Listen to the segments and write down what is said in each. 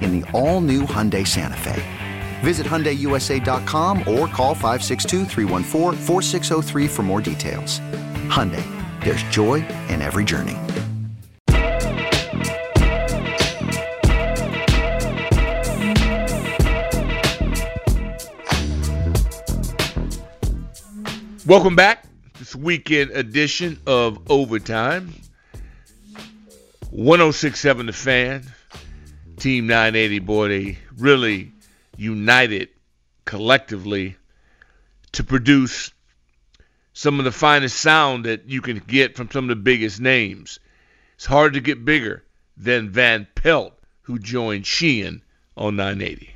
in the all-new Hyundai Santa Fe. Visit HyundaiUSA.com or call 562 for more details. Hyundai, there's joy in every journey. Welcome back. This weekend edition of Overtime. 1067 The Fan. Team 980, boy, they really united collectively to produce some of the finest sound that you can get from some of the biggest names. It's hard to get bigger than Van Pelt, who joined Sheehan on 980.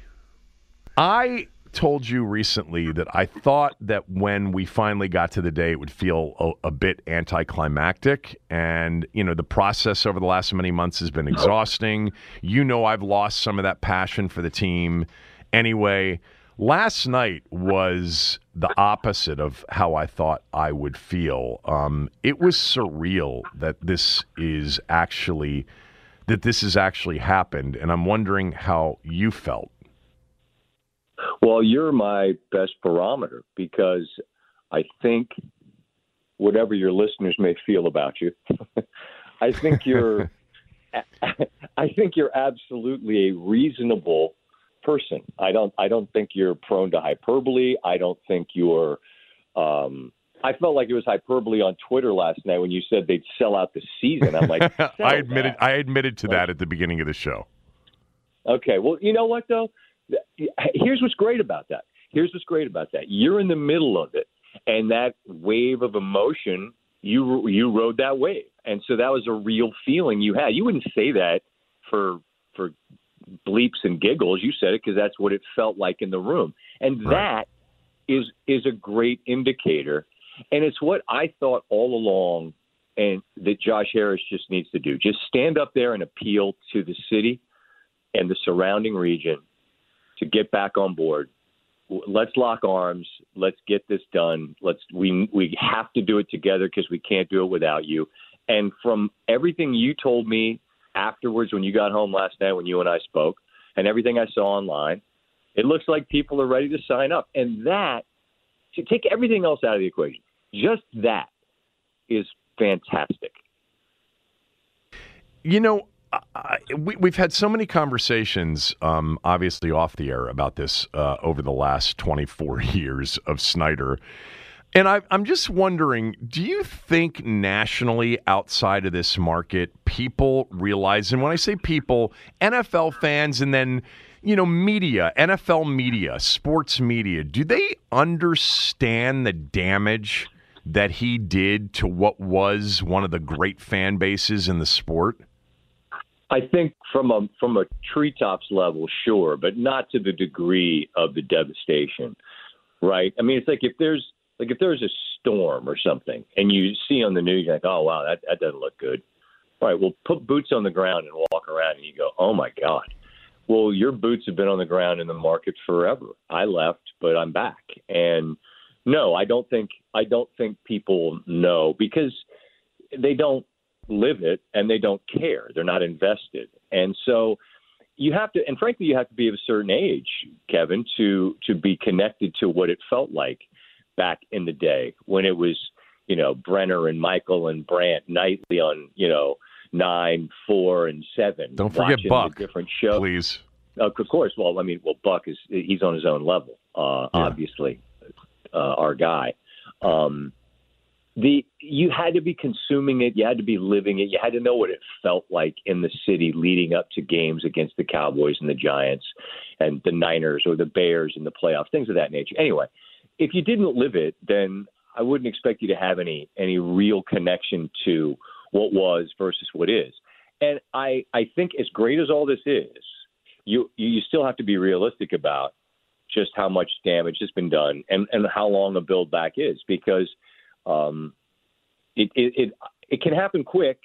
I told you recently that I thought that when we finally got to the day, it would feel a, a, bit anticlimactic. And, you know, the process over the last many months has been exhausting. You know, I've lost some of that passion for the team. Anyway, last night was the opposite of how I thought I would feel. Um, it was surreal that this is actually. That this has actually happened, and I'm wondering how you felt. Well, you're my best barometer because I think whatever your listeners may feel about you, I think you're I think you're absolutely a reasonable person. I don't I don't think you're prone to hyperbole. I don't think you're um I felt like it was hyperbole on Twitter last night when you said they'd sell out the season. I'm like, I admitted that. I admitted to that at the beginning of the show. Okay, well, you know what though? Here's what's great about that. Here's what's great about that. You're in the middle of it, and that wave of emotion, you you rode that wave, and so that was a real feeling you had. You wouldn't say that for for bleeps and giggles. You said it because that's what it felt like in the room, and right. that is is a great indicator, and it's what I thought all along, and that Josh Harris just needs to do. Just stand up there and appeal to the city and the surrounding region to get back on board. Let's lock arms. Let's get this done. Let's we we have to do it together because we can't do it without you. And from everything you told me afterwards when you got home last night when you and I spoke, and everything I saw online, it looks like people are ready to sign up. And that to take everything else out of the equation, just that is fantastic. You know, we, have had so many conversations, um, obviously off the air, about this uh, over the last 24 years of Snyder. And I, I'm just wondering do you think nationally outside of this market, people realize, and when I say people, NFL fans and then, you know, media, NFL media, sports media, do they understand the damage that he did to what was one of the great fan bases in the sport? I think from a from a treetops level, sure, but not to the degree of the devastation, right? I mean, it's like if there's like if there's a storm or something, and you see on the news, you're like, oh wow, that that doesn't look good. All right, well, put boots on the ground and walk around, and you go, oh my god. well, your boots have been on the ground in the market forever. I left, but I'm back. And no, I don't think I don't think people know because they don't live it and they don't care. They're not invested. And so you have to and frankly you have to be of a certain age, Kevin, to to be connected to what it felt like back in the day when it was, you know, Brenner and Michael and Brandt nightly on, you know, nine, four, and seven. Don't forget Buck. Different shows, please. Uh, of course. Well, I mean, well, Buck is he's on his own level. Uh, yeah. Obviously, uh, our guy. Um, the you had to be consuming it, you had to be living it, you had to know what it felt like in the city leading up to games against the Cowboys and the Giants and the Niners or the Bears in the playoffs, things of that nature. Anyway, if you didn't live it, then I wouldn't expect you to have any any real connection to what was versus what is. And I I think as great as all this is, you you still have to be realistic about just how much damage has been done and and how long a build back is because um, it, it it it can happen quick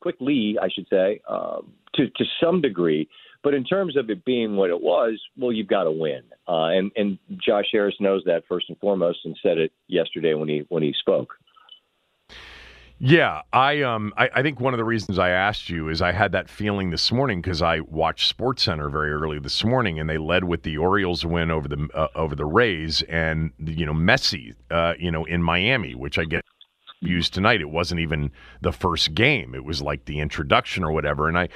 quickly I should say um, to to some degree but in terms of it being what it was, well, you've got to win, uh, and and Josh Harris knows that first and foremost, and said it yesterday when he when he spoke. Yeah, I um I, I, think one of the reasons I asked you is I had that feeling this morning because I watched Sports Center very early this morning and they led with the Orioles win over the uh, over the Rays and you know Messi uh, you know in Miami, which I get used tonight. It wasn't even the first game; it was like the introduction or whatever. And I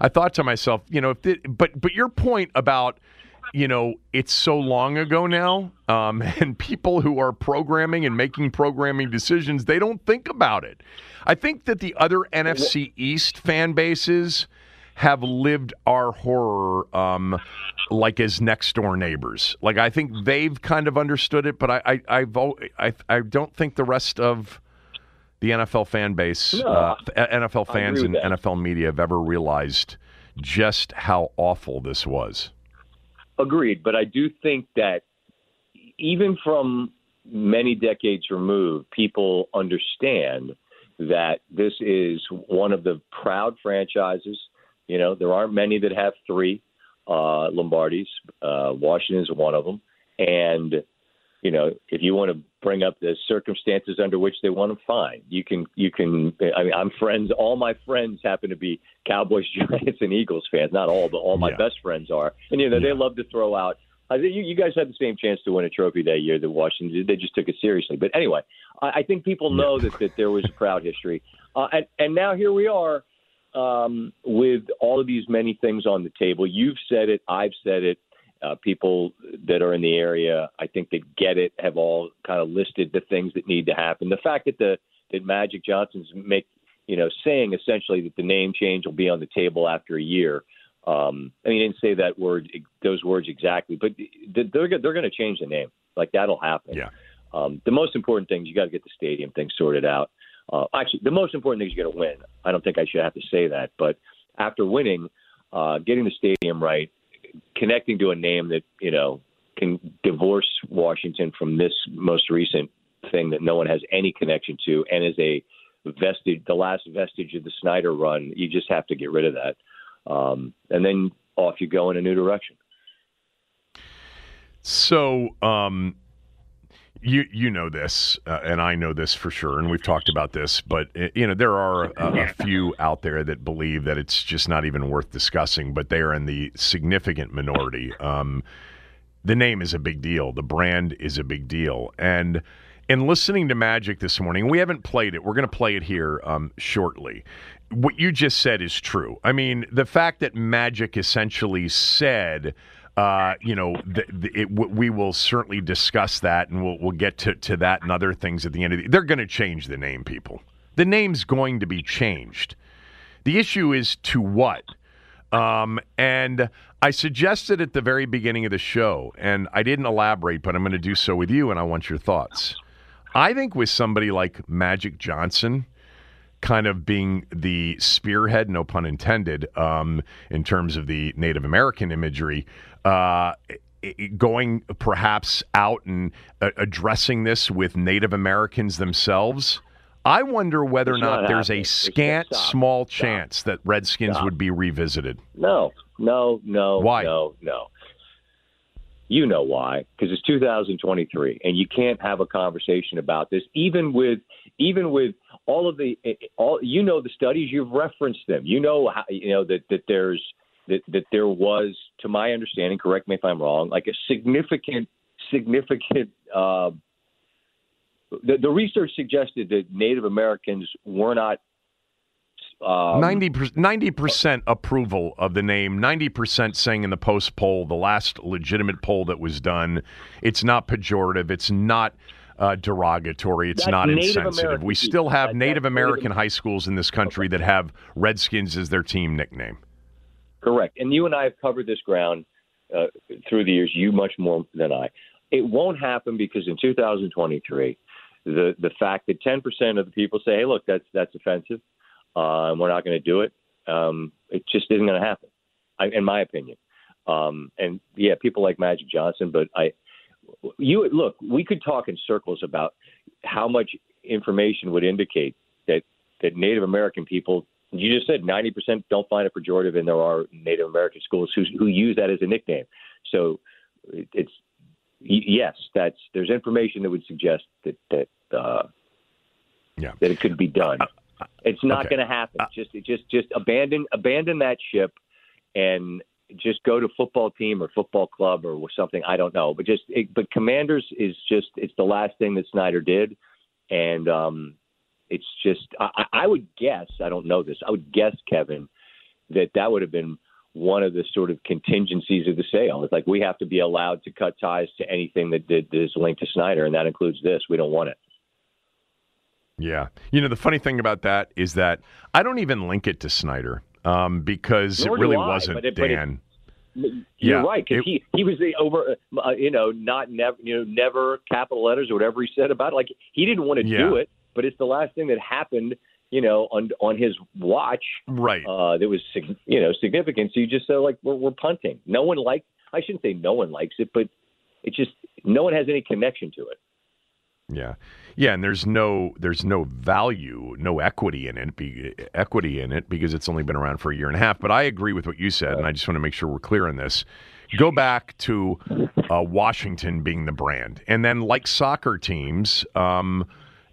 I thought to myself, you know, if but but your point about you know, it's so long ago now, um, and people who are programming and making programming decisions, they don't think about it. I think that the other NFC East fan bases have lived our horror um, like as next door neighbors. Like I think they've kind of understood it, but I I I've, I, I don't think the rest of the NFL fan base, no, uh, NFL fans and. NFL media have ever realized just how awful this was. Agreed, but I do think that even from many decades removed, people understand that this is one of the proud franchises. You know, there aren't many that have three uh, Lombardis. Uh, Washington is one of them, and you know, if you want to bring up the circumstances under which they want them, fine. You can, you can. I mean, I'm friends. All my friends happen to be Cowboys, Giants, and Eagles fans. Not all, but all my yeah. best friends are. And you know, yeah. they love to throw out. I think you, you guys had the same chance to win a trophy that year that Washington did. They just took it seriously. But anyway, I, I think people know that, that there was a proud history, uh, and and now here we are um, with all of these many things on the table. You've said it. I've said it uh, people that are in the area, I think that get it, have all kind of listed the things that need to happen. The fact that the that Magic Johnson's make you know saying essentially that the name change will be on the table after a year. Um, I mean, he didn't say that word, those words exactly, but they're they're going to change the name. Like that'll happen. Yeah. Um, the most important thing is you got to get the stadium thing sorted out. Uh, actually, the most important thing is you got to win. I don't think I should have to say that, but after winning, uh, getting the stadium right, connecting to a name that you know can divorce Washington from this most recent thing that no one has any connection to, and is a vestige, the last vestige of the Snyder run. You just have to get rid of that, um, and then off you go in a new direction. So, um, you you know this, uh, and I know this for sure, and we've talked about this. But uh, you know, there are a, a, few out there that believe that it's just not even worth discussing. But they are in the significant minority. Um, the name is a big deal. The brand is a big deal, and in listening to Magic this morning, we haven't played it. We're going to play it here um, shortly. What you just said is true. I mean, the fact that Magic essentially said uh, you know, the, the, it, we will certainly discuss that, and we'll we'll get to, to that and other things at the end of the. They're going to change the name, people. The name's going to be changed. The issue is to what. Um, and I suggested at the very beginning of the show, and I didn't elaborate, but I'm going to do so with you, and I want your thoughts. I think with somebody like Magic Johnson, kind of being the spearhead, no pun intended, um, in terms of the Native American imagery, uh, going perhaps out and uh, addressing this with Native Americans themselves, I wonder whether or not, not there's happening. a scant, stop. small Stop. chance that Redskins Stop. would be revisited. No, no, no. Why? No, no. You know why? Because it's 2023, and you can't have a conversation about this, even with even with all of the all. You know the studies. You've referenced them. You know how you know that that there's that that there was, to my understanding, correct me if I'm wrong, like a significant significant. Uh, the, the research suggested that Native Americans were not um, 90 percent approval of the name. Ninety percent saying in the post poll, the last legitimate poll that was done, it's not pejorative. It's not uh, derogatory. It's That's not Native insensitive. American We still have Native American Native- high schools in this country that have Redskins as their team nickname. Correct. And you and I have covered this ground uh, through the years, you much more than I. It won't happen because in 2023, the, the fact that 10% of the people say, hey, look, that's, that's offensive, uh, and we're not going to do it, um, it just isn't going to happen, I, in my opinion. Um, and yeah, people like Magic Johnson, but I, you look, we could talk in circles about how much information would indicate that that Native American people. You just said 90% don't find it pejorative, and there are Native American schools who who use that as a nickname. So it's yes, that's there's information that would suggest that that uh, Yeah. that it could be done. Uh, uh, it's not okay. going to happen. Uh, just just just abandon abandon that ship and just go to football team or football club or something. I don't know, but just it, but Commanders is just it's the last thing that Snyder did, and um, it's just I, I would guess I don't know this. I would guess Kevin that that would have been one of the sort of contingencies of the sale. It's like we have to be allowed to cut ties to anything that did that is linked to Snyder, and that includes this. We don't want it. Yeah. You know, the funny thing about that is that I don't even link it to Snyder um, because Nor it really I, wasn't it- but it- Dan. You're Yeah, right because he he was the over uh, you know not never you know never capital letters or whatever he said about it. Like he didn't want to Yeah. do it, but it's the last thing that happened you know on on his watch Right. uh, that was you know significant. So you just said like we're, we're punting. No one likes. I shouldn't say no one likes it, but it just no one has any connection to it. Yeah, yeah, and there's no there's no value, no equity in it, be, equity in it because it's only been around for a year and a half. But I agree with what you said, and I just want to make sure we're clear on this. Go back to uh, Washington being the brand, and then like soccer teams, um,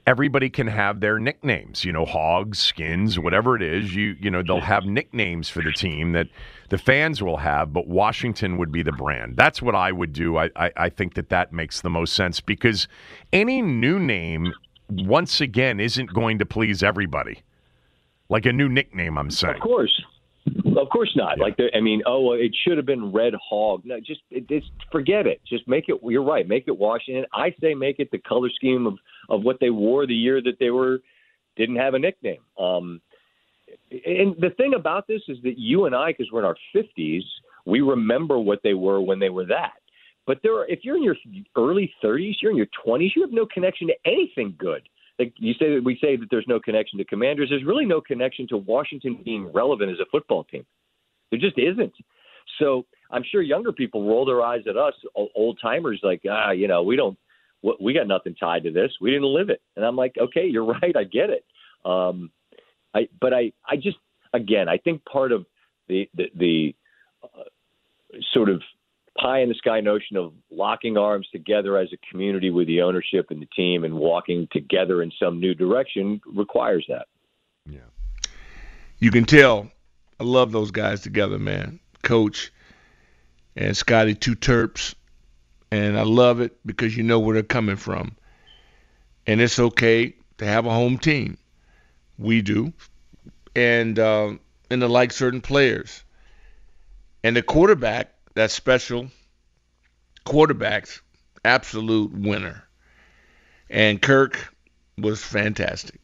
everybody can have their nicknames. You know, hogs, skins, whatever it is. You you know they'll have nicknames for the team that the fans will have, but Washington would be the brand. That's what I would do. I, I, I think that that makes the most sense because any new name, once again, isn't going to please everybody. Like a new nickname, I'm saying. Of course. Of course not. Like, the, I mean, oh, it should have been Red Hog. No, just it, it's, forget it. Just make it. You're right. Make it Washington. I say make it the color scheme of of what they wore the year that they were didn't have a nickname. Um, and the thing about this is that you and I, because we're in our 50s, we remember what they were when they were that. But there, are, if you're in your early 30s, you're in your 20s, you have no connection to anything good. Like you say that we say that there's no connection to Commanders. There's really no connection to Washington being relevant as a football team. There just isn't. So I'm sure younger people roll their eyes at us, old timers, like ah, you know, we don't, we got nothing tied to this. We didn't live it. And I'm like, okay, you're right. I get it. Um, I, but I, I just, again, I think part of the, the, the uh, sort of pie in the sky notion of locking arms together as a community with the ownership and the team and walking together in some new direction requires that. Yeah. You can tell I love those guys together, man. Coach and Scotty, two terps. And I love it because you know where they're coming from. And it's okay to have a home team. We do. And, uh, and to like certain players. And the quarterback, that special quarterback's absolute winner. And Kirk was fantastic.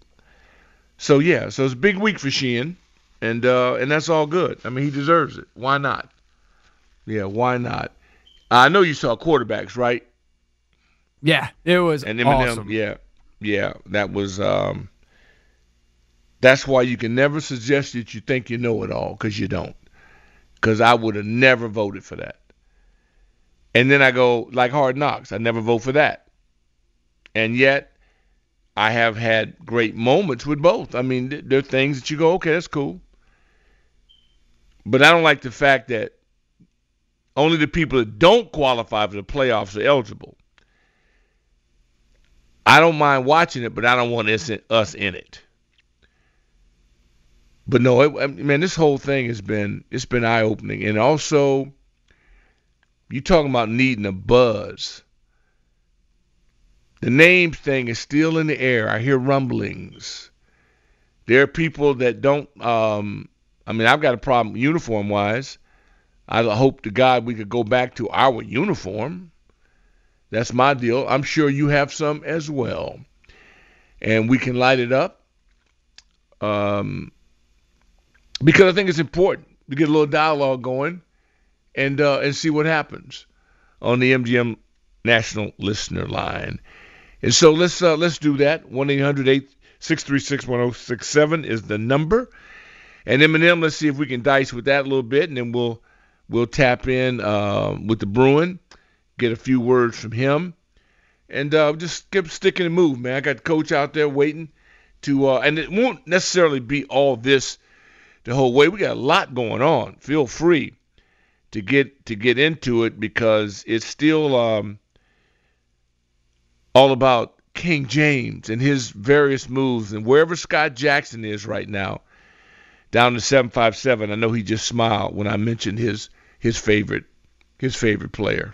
So yeah, so it's a big week for Sheehan, and uh, and that's all good. I mean, he deserves it. Why not? Yeah, why not? I know you saw quarterbacks, right? Yeah, it was And Eminem, awesome. yeah, yeah, that was. um That's why you can never suggest that you think you know it all, because you don't. Because I would have never voted for that. And then I go like Hard Knocks. I never vote for that. And yet, I have had great moments with both. I mean, there are things that you go, okay, that's cool. But I don't like the fact that only the people that don't qualify for the playoffs are eligible. I don't mind watching it, but I don't want us in, us in it. But no, it, man, this whole thing has been it's been eye opening, and also you talking about needing a buzz. The name thing is still in the air. I hear rumblings. There are people that don't. Um, I mean, I've got a problem uniform wise. I hope to God we could go back to our uniform. That's my deal. I'm sure you have some as well. And we can light it up. Um, because I think it's important to get a little dialogue going and uh, and see what happens on the MGM National Listener Line. And so let's uh, let's do that. 1-800-636-1067 is the number. And Eminem, let's see if we can dice with that a little bit, and then we'll we'll tap in uh, with the Bruin, get a few words from him, and uh, just keep sticking and move, man. I got coach out there waiting to, uh, and it won't necessarily be all this the whole way. We got a lot going on. Feel free to get to get into it because it's still um, all about King James and his various moves and wherever Scott Jackson is right now down to 757. I know he just smiled when I mentioned his his favorite his favorite player.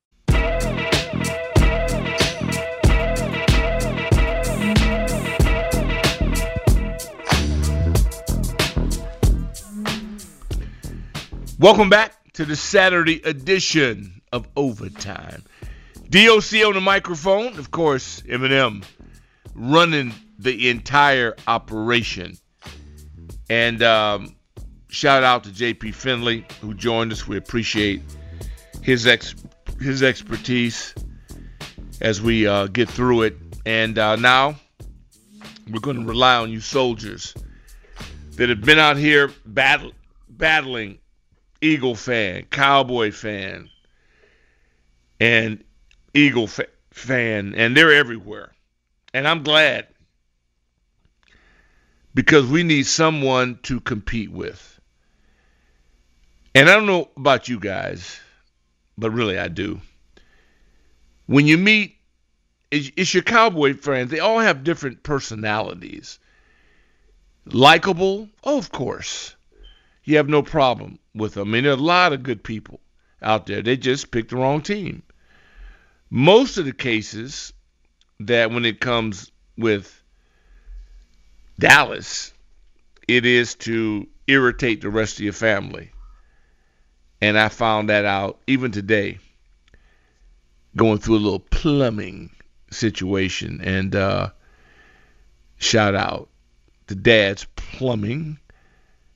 Welcome back to the Saturday edition of Overtime. DOC on the microphone, of course, Eminem running the entire operation. And um, shout out to JP Finlay who joined us. We appreciate his ex his expertise as we uh, get through it. And uh, now we're going to rely on you soldiers that have been out here battle, battling Eagle fan, Cowboy fan, and Eagle fa- fan, and they're everywhere. And I'm glad because we need someone to compete with. And I don't know about you guys, but really I do. When you meet, it's your Cowboy friends, they all have different personalities. Likable? Oh, of course. you have no problem with them. I mean, there are a lot of good people out there. They just picked the wrong team. Most of the cases that when it comes with Dallas, it is to irritate the rest of your family. And I found that out even today, going through a little plumbing situation. And uh, shout out to Dad's Plumbing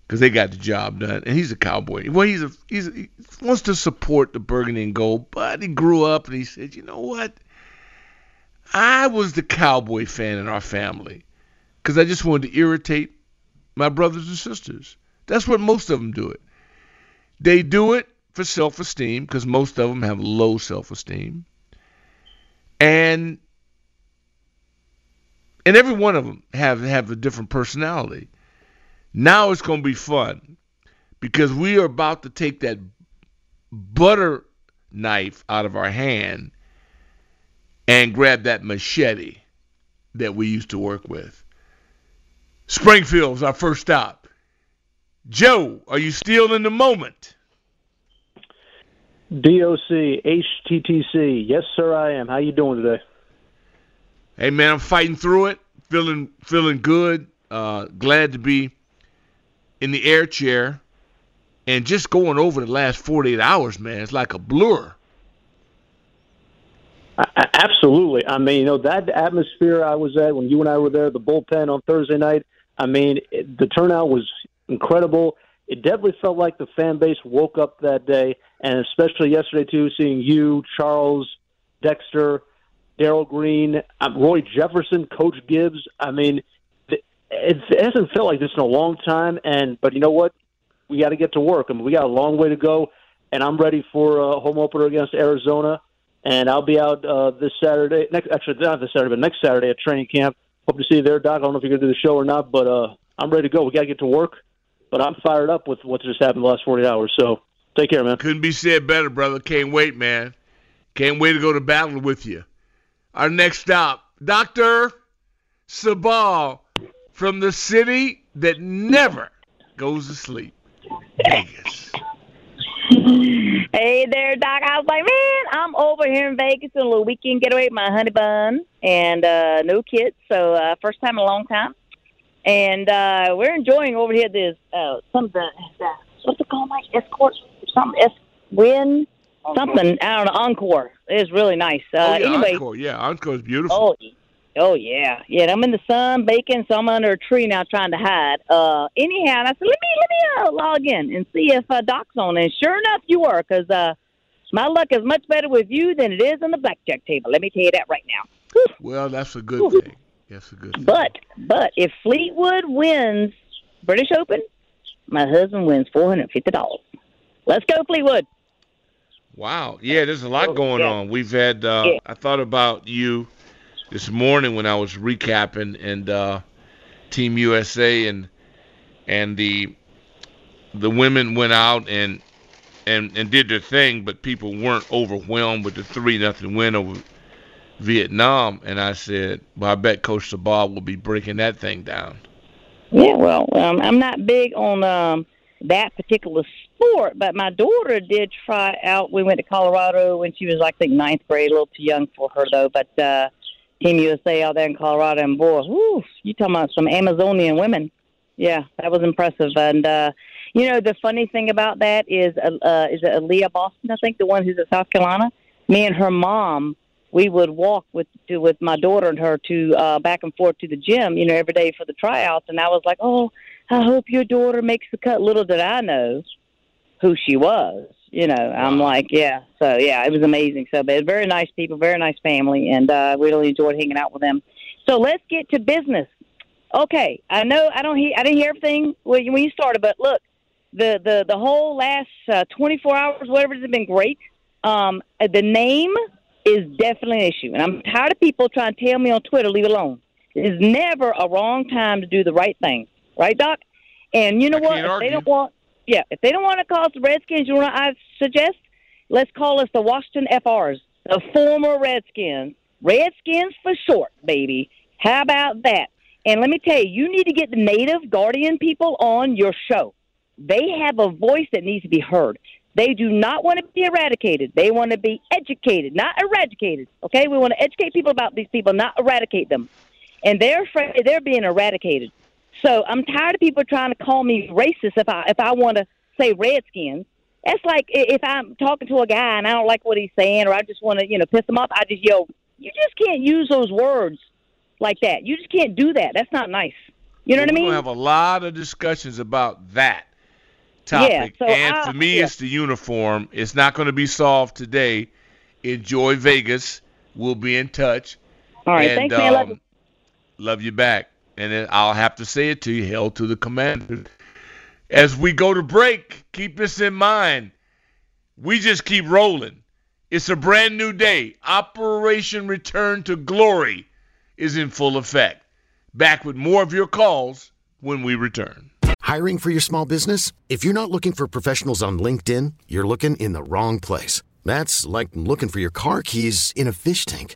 because they got the job done. And he's a cowboy. Well, he's a he's he wants to support the burgundy and gold, but he grew up and he said, you know what? I was the cowboy fan in our family because I just wanted to irritate my brothers and sisters. That's what most of them do it. They do it for self-esteem because most of them have low self-esteem, and and every one of them have have a different personality. Now it's going to be fun because we are about to take that butter knife out of our hand and grab that machete that we used to work with. Springfield's our first stop. Joe, are you still in the moment? DOC, HTTC. Yes, sir, I am. How you doing today? Hey, man, I'm fighting through it. Feeling feeling good. Uh, glad to be in the air chair. And just going over the last 48 hours, man, it's like a blur. Absolutely. I mean, you know, that atmosphere I was at when you and I were there, the bullpen on Thursday night, I mean, it, the turnout was incredible. It definitely felt like the fan base woke up that day, and especially yesterday, too, seeing you, Charles, Dexter, Darrell Green, um, Roy Jefferson, Coach Gibbs. I mean, it, hasn't felt like this in a long time, and but you know what? We got to get to work. I mean, we got a long way to go, and I'm ready for a home opener against Arizona and I'll be out uh, this Saturday. Next, actually, not this Saturday, but next Saturday at training camp. Hope to see you there, Doc. I don't know if you're going to do the show or not, but uh, I'm ready to go. We got to get to work, but I'm fired up with what just happened the last 40 hours. So take care, man. Couldn't be said better, brother. Can't wait, man. Can't wait to go to battle with you. Our next stop, Dr. Sabal from the city that never goes to sleep, Vegas. Hey there, Doc. I was like, man, I'm over here in Vegas on a little weekend getaway with my honey bun and uh, no kids, so uh, first time in a long time. And uh, we're enjoying over here this uh, some the, the what's it called, Mike? Escort, something, es- win, something. I don't know. Encore. It's really nice. Uh, oh, yeah, anyway, Encore. Yeah, Encore is beautiful. Oh, oh yeah, yeah. I'm in the sun baking, so I'm under a tree now trying to hide. Uh, anyhow, and I said, let me let me uh, log in and see if uh, Doc's on. And sure enough, you were, because uh, my luck is much better with you than it is on the blackjack table. Let me tell you that right now. Whew. Well, that's a good thing. That's a good thing. But but if Fleetwood wins British Open, my husband wins four hundred fifty dollars. Let's go, Fleetwood. Wow. Yeah, there's a lot Oh, going yeah. on. We've had uh Yeah. I thought about you this morning when I was recapping and uh Team USA and and the the women went out and and and did their thing, but people weren't overwhelmed with the three nothing win over Vietnam and I said, Well I bet Coach Sabah will be breaking that thing down. Yeah, well, um, I'm not big on um, that particular sport, but my daughter did try out. We went to Colorado when she was, I think, ninth grade, a little too young for her, though. But uh, Team USA out there in Colorado, and boy, whew, you talking about some Amazonian women. Yeah, that was impressive. And, uh, you know, the funny thing about that is, uh, uh, is it Aliyah Boston, I think, the one who's in South Carolina? Me and her mom we would walk with to, with my daughter and her to uh back and forth to the gym, you know, every day for the tryouts and I was like, "Oh, I hope your daughter makes the cut." Little did I know who she was. You know, I'm like, yeah. So yeah, it was amazing. So, but very nice people, very nice family, and uh, we really enjoyed hanging out with them. So let's get to business. Okay, I know I don't hear, I didn't hear everything when you, started, but look, the the the whole last uh, 24 hours, whatever, has been great. Um, the name is definitely an issue, and I'm tired of people trying to tell me on Twitter, leave it alone. It's never a wrong time to do the right thing, right, Doc? And you know what? They don't want, yeah, if they don't want to call us the Redskins, you know I suggest? Let's call us the Washington FRs, the former Redskins. Redskins for short, baby. How about that? And let me tell you, you need to get the Native Guardian people on your show. They have a voice that needs to be heard. They do not want to be eradicated. They want to be educated, not eradicated. Okay, we want to educate people about these people, not eradicate them. And they're afraid they're being eradicated. So I'm tired of people trying to call me racist if I if I want to say Redskins. That's like if I'm talking to a guy and I don't like what he's saying, or I just want to you know piss him off. I just yell. You just can't use those words like that. You just can't do that. That's not nice. You know well, what I mean? We're gonna have a lot of discussions about that topic. Yeah, so and I- for me, yeah. it's the uniform. It's not going to be solved today. Enjoy Vegas. We'll be in touch. All right, and, thanks, man. Love um, you. love you back. And I'll have to say it to you, hell to the commander. As we go to break, keep this in mind. We just keep rolling. It's a brand new day. Operation Return to Glory is in full effect. Back with more of your calls when we return. Hiring for your small business? If you're not looking for professionals on LinkedIn, you're looking in the wrong place. That's like looking for your car keys in a fish tank.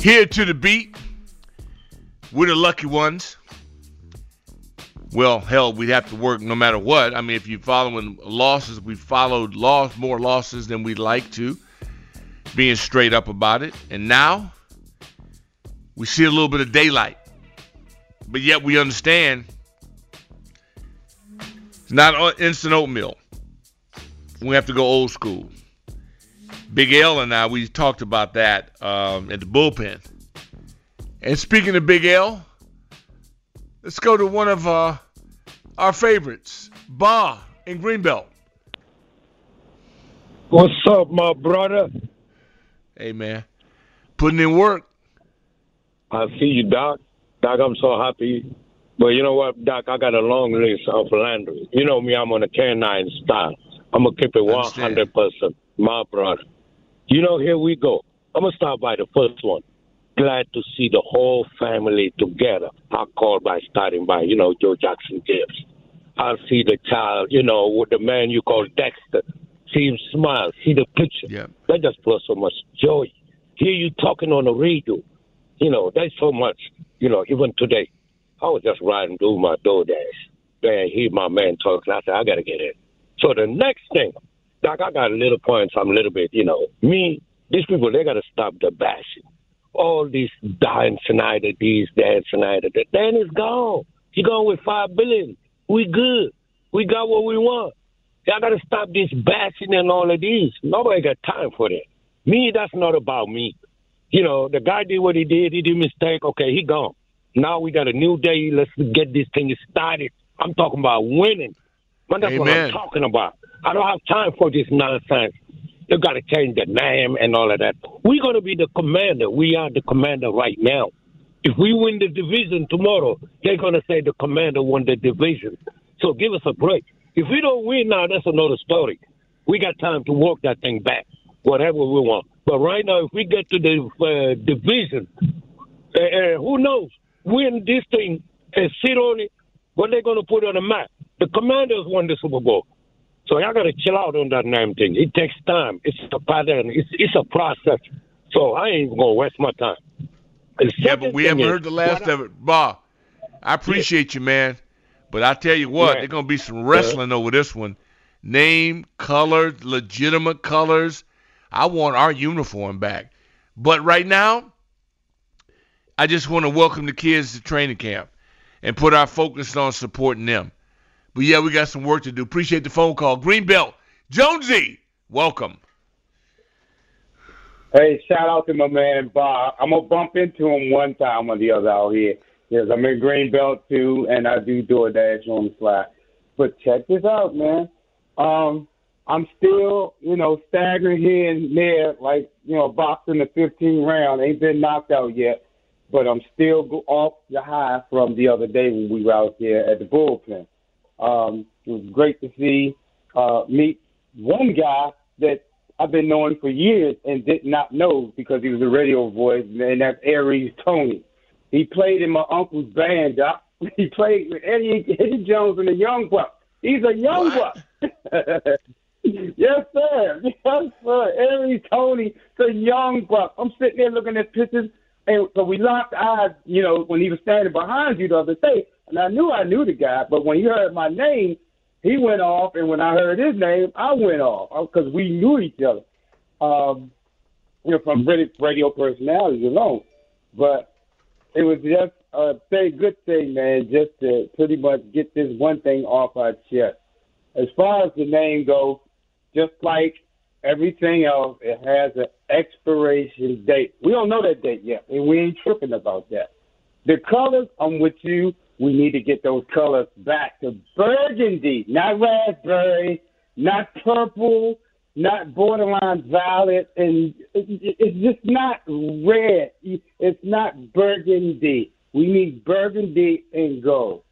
Here to the beat. We're the lucky ones. Well, hell, we'd have to work no matter what. I mean, if you're following losses, we followed loss more losses than we'd like to, being straight up about it. And now we see a little bit of daylight. But yet we understand it's not instant oatmeal. We have to go old school. Big L and I, we talked about that um, at the bullpen. And speaking of Big L, let's go to one of uh, our favorites, Ba in Greenbelt. What's up, my brother? Hey, man. Putting in work. I see you, Doc. Doc, I'm so happy. But you know what, Doc? I got a long list of Landry. You know me, I'm on a canine style. I'm going to keep it 100%. My brother. You know, here we go. I'm going to start by the first one. Glad to see the whole family together. I call by starting by, you know, Joe Jackson Gibbs. I see the child, you know, with the man you call Dexter. See him smile, see the picture. Yeah. That just brought so much joy. Hear you talking on the radio. You know, that's so much, you know, even today. I was just riding through my DoorDash. Then hear my man talking. I said, I got to get in. So the next thing, Doc, I got a little points. I'm a little bit, you know, me, these people, they got to stop the bashing. All these Dan Snyder, these Dan Snyder. The Dan is gone. He gone with five billion. We good. We got what we want. Y'all got to stop this bashing and all of these. Nobody got time for that. Me, that's not about me. You know, the guy did what he did. He did mistake. Okay, he gone. Now we got a new day. Let's get this thing started. I'm talking about winning. Man, that's what I'm talking about. I don't have time for this nonsense. You got to change the name and all of that. We're going to be the commander. We are the commander right now. If we win the division tomorrow, they're going to say the commander won the division. So give us a break. If we don't win now, that's another story. We got time to work that thing back, whatever we want. But right now, if we get to the uh, division, uh, uh, who knows? Win this thing and sit on it. What they're going to put on the map? The Commanders won the Super Bowl. So y'all got to chill out on that name thing. It takes time. It's a pattern. It's, it's a process. So I ain't going to waste my time. Yeah, but we haven't is- heard the last of it. Ba, I appreciate you, man. But I tell you what, Yeah. there's going to be some wrestling over this one. Name, colors, legitimate colors. I want our uniform back. But right now, I just want to welcome the kids to training camp and put our focus on supporting them. But yeah, we got some work to do. Appreciate the phone call. Greenbelt, Jonesy, welcome. Hey, shout out to my man Bob. I'm gonna bump into him one time or the other out here. Yes, I'm in Greenbelt too, and I do DoorDash on the fly. But check this out, man. Um, I'm still, you know, staggering here and there, like you know, boxing the 15 round. Ain't been knocked out yet, but I'm still off the high from the other day when we were out there at the bullpen. Um, it was great to see uh, meet one guy that I've been knowing for years and did not know because he was a radio voice, and that's Aries Tony. He played in my uncle's band, Doc. He played with Eddie, Eddie Jones and the Young Bucks. He's a young buck. yes, sir. Yes, sir. Aries Tony, the young buck. I'm sitting there looking at pictures, and so we locked eyes, you know, when he was standing behind you the other day. And I knew I knew the guy, but when he heard my name, he went off, and when I heard his name, I went off because we knew each other. Um, you know, from British radio personalities alone. But it was just a very good thing, man, just to pretty much get this one thing off our chest. As far as the name goes, just like everything else, it has an expiration date. We don't know that date yet, and we ain't tripping about that. The colors, I'm with you. We need to get those colors back to burgundy, not raspberry, not purple, not borderline violet, and it's just not red. It's not burgundy. We need burgundy and gold.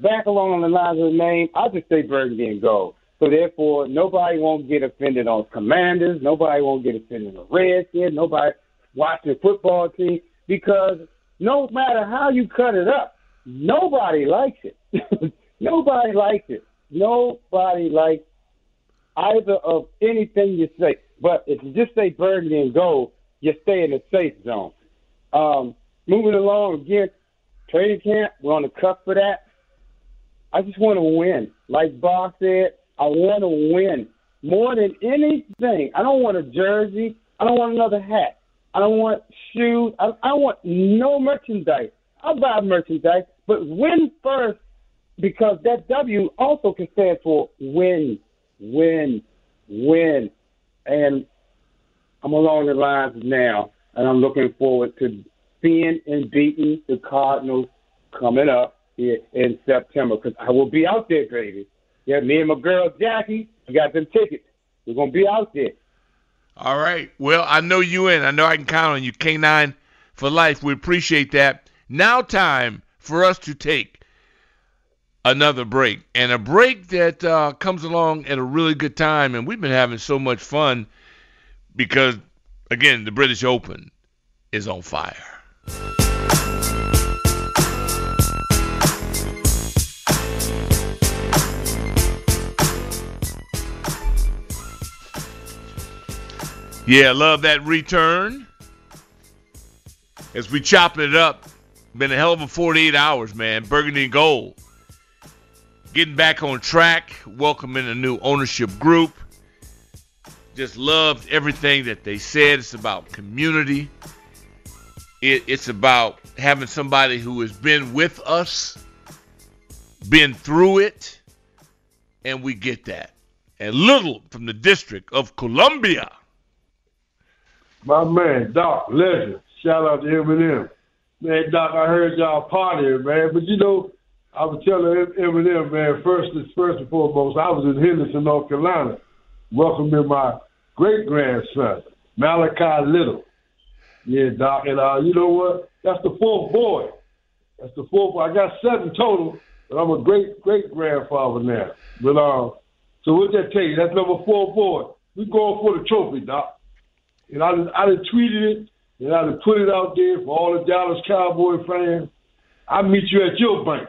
Back along the lines of the name, I'll just say burgundy and gold. So therefore, nobody won't get offended on Commanders. Nobody won't get offended on Redskins. Nobody watching football team because no matter how you cut it up, nobody likes it. nobody likes it. Nobody likes either of anything you say. But if you just say burgundy and gold, you stay in the safe zone. Um, moving along again, training camp, we're on the cusp of that. I just want to win. Like Bob said, I want to win more than anything. I don't want a jersey. I don't want another hat. I don't want shoes. I, I want no merchandise. I'll buy merchandise, but win first because that W also can stand for win win, win. And I'm along the lines now, and I'm looking forward to seeing and beating the Cardinals coming up here in September because I will be out there, baby. Yeah, me and my girl Jackie, we got them tickets. We're gonna be out there. All right. Well, I know you in. I know I can count on you. K9 for life. We appreciate that. Now, time for us to take another break, and a break that uh, comes along at a really good time. And we've been having so much fun because, again, the British Open is on fire. Yeah, love that return. As we chopping it up, been a hell of a 48 hours, man. Burgundy gold getting back on track, welcoming a new ownership group. Just loved everything that they said. It's about community. It, it's about having somebody who has been with us, been through it, and we get that. And Little from the District of Columbia. My man, Doc, legend. Shout out to Eminem. Man, Doc, I heard y'all partying, man. But you know, I was telling Eminem, man, first, first and foremost, I was in Henderson, North Carolina, welcoming my great grandson, Malachi Little. Yeah, Doc. And uh, you know what? That's the fourth boy. That's the fourth. Boy. I got seven total, but I'm a great great grandfather now. But uh, so what that tell you? That's number four boy. We going for the trophy, Doc. And I I tweeted it and I done put it out there for all the Dallas Cowboy fans. I meet you at your bank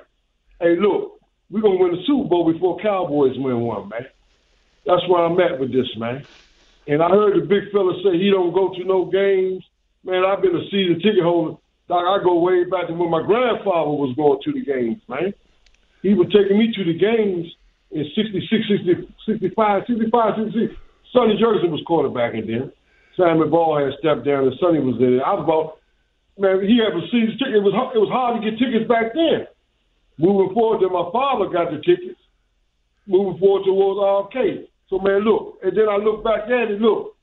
hey, look, we're gonna win the Super Bowl before Cowboys win one, man. That's where I'm at with this, man. And I heard the big fella say he don't go to no games. Man, I've been a season ticket holder. Doc, I go way back to when my grandfather was going to the games, man. He was taking me to the games in 66, 60, 65, 65, 66. Sonny was quarterbacking then. Simon Ball had stepped down and Sonny was there. I was about, man, he had a season ticket. It was, it was hard to get tickets back then. Moving forward, then my father got the tickets. moving forward towards uh, RFK. So man, look, and then I look back at it. Look,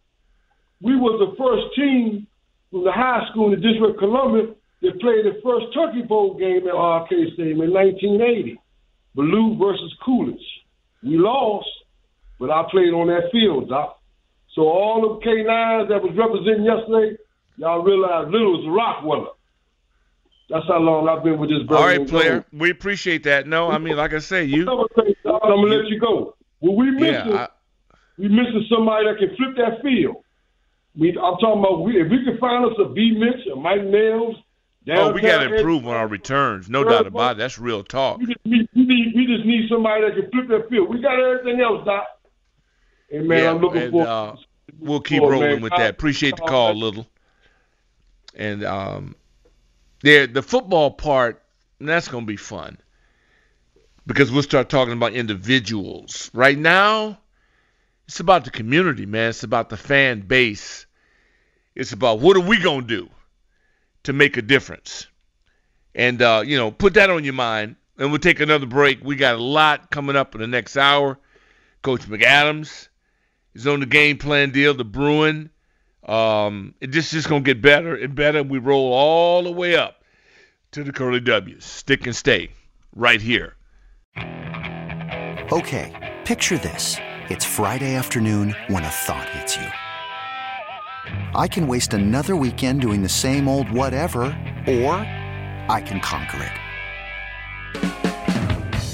we was the first team from the high school in the District of Columbia that played the first Turkey Bowl game at RFK Stadium in 1980. Ballou versus Coolidge. We lost, but I played on that field, Doc. So all of K9s that was representing yesterday, y'all realize Little was a Rockweller. That's how long I've been with this brother. All right, player. We appreciate that. No, I mean, like I say, you. I'm gonna let you go. Well, we missing, Yeah, I- we missing somebody that can flip that field. We, I'm talking about we, if we can find us a B Mitch, a Mike Nelms. Oh, we got to improve on our returns. No doubt about it. That's real talk. We just need, we need, we just need somebody that can flip that field. We got everything else, Doc. And man, yeah, I'm looking and, for. uh, we'll keep for, rolling man. with that. Appreciate the call, Little. And um, there, the football part, that's going to be fun because we'll start talking about individuals. Right now, it's about the community, man. It's about the fan base. It's about what are we going to do to make a difference. And, uh, you know, put that on your mind. And we'll take another break. We got a lot coming up in the next hour. Coach McAdams is on the game plan deal, the Bruin. Um, it just just gonna get better and better. We roll all the way up to the Curly W's. Stick and stay right here. Okay, picture this. It's Friday afternoon when a thought hits you. I can waste another weekend doing the same old whatever, or I can conquer it.